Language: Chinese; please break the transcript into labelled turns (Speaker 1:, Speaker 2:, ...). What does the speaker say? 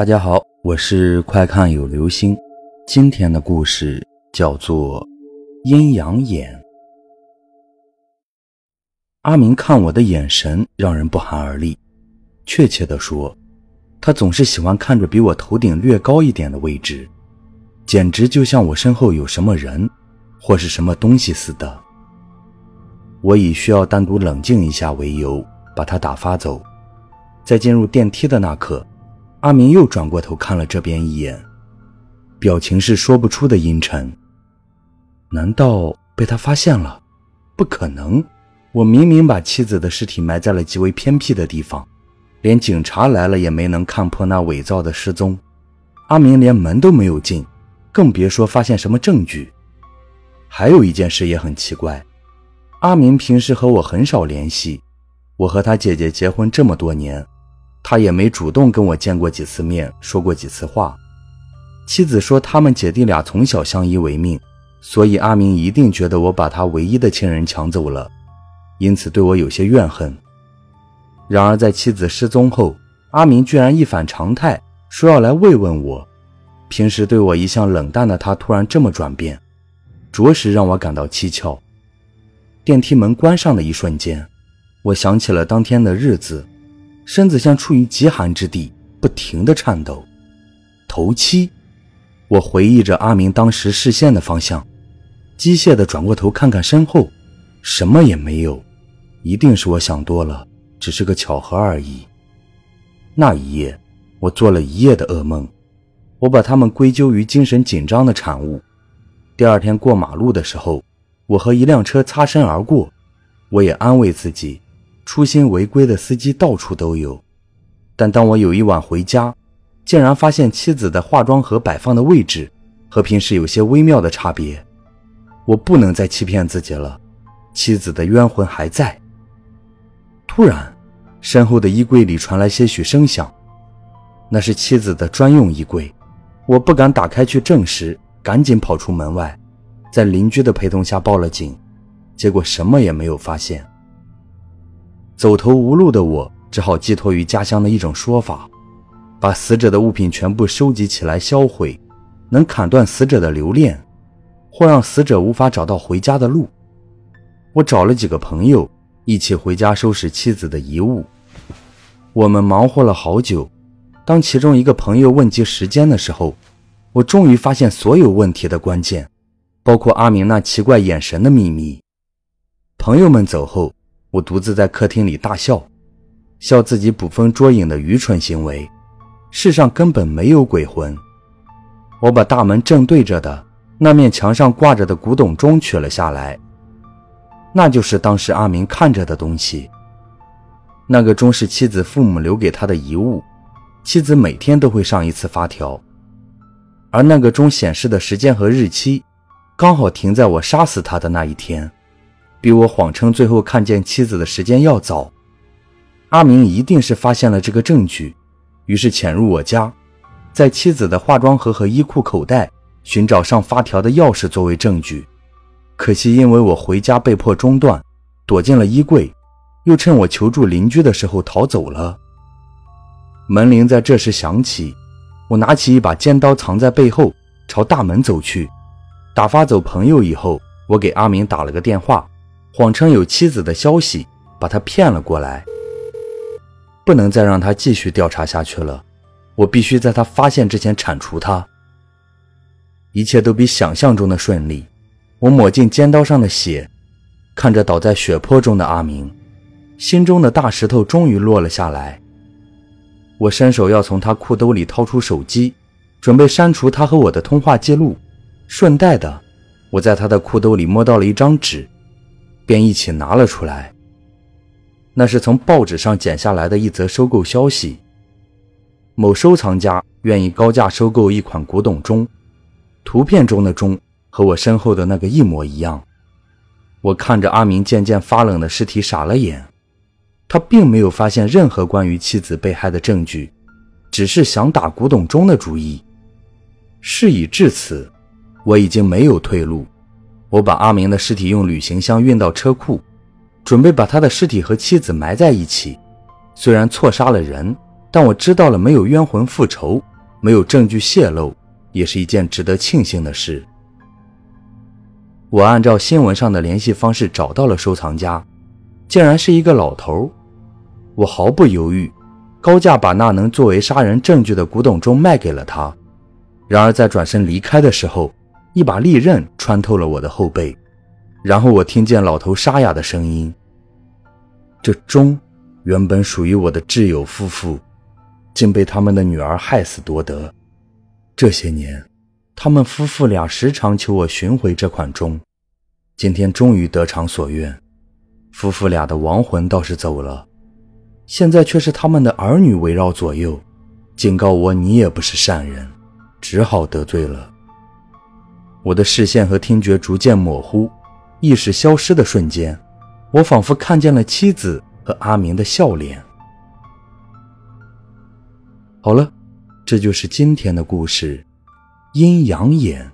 Speaker 1: 大家好，我是快看有流星。今天的故事叫做《阴阳眼》。阿明看我的眼神让人不寒而栗。确切的说，他总是喜欢看着比我头顶略高一点的位置，简直就像我身后有什么人或是什么东西似的。我以需要单独冷静一下为由，把他打发走。在进入电梯的那刻。阿明又转过头看了这边一眼，表情是说不出的阴沉。难道被他发现了？不可能！我明明把妻子的尸体埋在了极为偏僻的地方，连警察来了也没能看破那伪造的失踪。阿明连门都没有进，更别说发现什么证据。还有一件事也很奇怪，阿明平时和我很少联系，我和他姐姐结婚这么多年。他也没主动跟我见过几次面，说过几次话。妻子说他们姐弟俩从小相依为命，所以阿明一定觉得我把他唯一的亲人抢走了，因此对我有些怨恨。然而在妻子失踪后，阿明居然一反常态，说要来慰问我。平时对我一向冷淡的他，突然这么转变，着实让我感到蹊跷。电梯门关上的一瞬间，我想起了当天的日子。身子像处于极寒之地，不停地颤抖。头七，我回忆着阿明当时视线的方向，机械地转过头看看身后，什么也没有。一定是我想多了，只是个巧合而已。那一夜，我做了一夜的噩梦，我把它们归咎于精神紧张的产物。第二天过马路的时候，我和一辆车擦身而过，我也安慰自己。初心违规的司机到处都有，但当我有一晚回家，竟然发现妻子的化妆盒摆放的位置和平时有些微妙的差别。我不能再欺骗自己了，妻子的冤魂还在。突然，身后的衣柜里传来些许声响，那是妻子的专用衣柜。我不敢打开去证实，赶紧跑出门外，在邻居的陪同下报了警，结果什么也没有发现。走投无路的我，只好寄托于家乡的一种说法，把死者的物品全部收集起来销毁，能砍断死者的留恋，或让死者无法找到回家的路。我找了几个朋友一起回家收拾妻子的遗物。我们忙活了好久，当其中一个朋友问及时间的时候，我终于发现所有问题的关键，包括阿明那奇怪眼神的秘密。朋友们走后。我独自在客厅里大笑，笑自己捕风捉影的愚蠢行为。世上根本没有鬼魂。我把大门正对着的那面墙上挂着的古董钟取了下来，那就是当时阿明看着的东西。那个钟是妻子父母留给他的遗物，妻子每天都会上一次发条，而那个钟显示的时间和日期，刚好停在我杀死他的那一天。比我谎称最后看见妻子的时间要早，阿明一定是发现了这个证据，于是潜入我家，在妻子的化妆盒和衣裤口袋寻找上发条的钥匙作为证据。可惜因为我回家被迫中断，躲进了衣柜，又趁我求助邻居的时候逃走了。门铃在这时响起，我拿起一把尖刀藏在背后，朝大门走去。打发走朋友以后，我给阿明打了个电话。谎称有妻子的消息，把他骗了过来。不能再让他继续调查下去了，我必须在他发现之前铲除他。一切都比想象中的顺利。我抹尽尖刀上的血，看着倒在血泊中的阿明，心中的大石头终于落了下来。我伸手要从他裤兜里掏出手机，准备删除他和我的通话记录。顺带的，我在他的裤兜里摸到了一张纸。便一起拿了出来。那是从报纸上剪下来的一则收购消息：某收藏家愿意高价收购一款古董钟，图片中的钟和我身后的那个一模一样。我看着阿明渐渐发冷的尸体，傻了眼。他并没有发现任何关于妻子被害的证据，只是想打古董钟的主意。事已至此，我已经没有退路。我把阿明的尸体用旅行箱运到车库，准备把他的尸体和妻子埋在一起。虽然错杀了人，但我知道了没有冤魂复仇没有证据泄露，也是一件值得庆幸的事。我按照新闻上的联系方式找到了收藏家，竟然是一个老头。我毫不犹豫，高价把那能作为杀人证据的古董钟卖给了他。然而在转身离开的时候，一把利刃穿透了我的后背。然后我听见老头沙哑的声音：“这钟原本属于我的挚友夫妇，竟被他们的女儿害死夺得。这些年，他们夫妇俩时常求我寻回这款钟。今天终于得偿所愿，夫妇俩的亡魂倒是走了，现在却是他们的儿女围绕左右，警告我你也不是善人，只好得罪了。我的视线和听觉逐渐模糊。”意识消失的瞬间，我仿佛看见了妻子和阿明的笑脸。好了，这就是今天的故事，《阴阳眼》。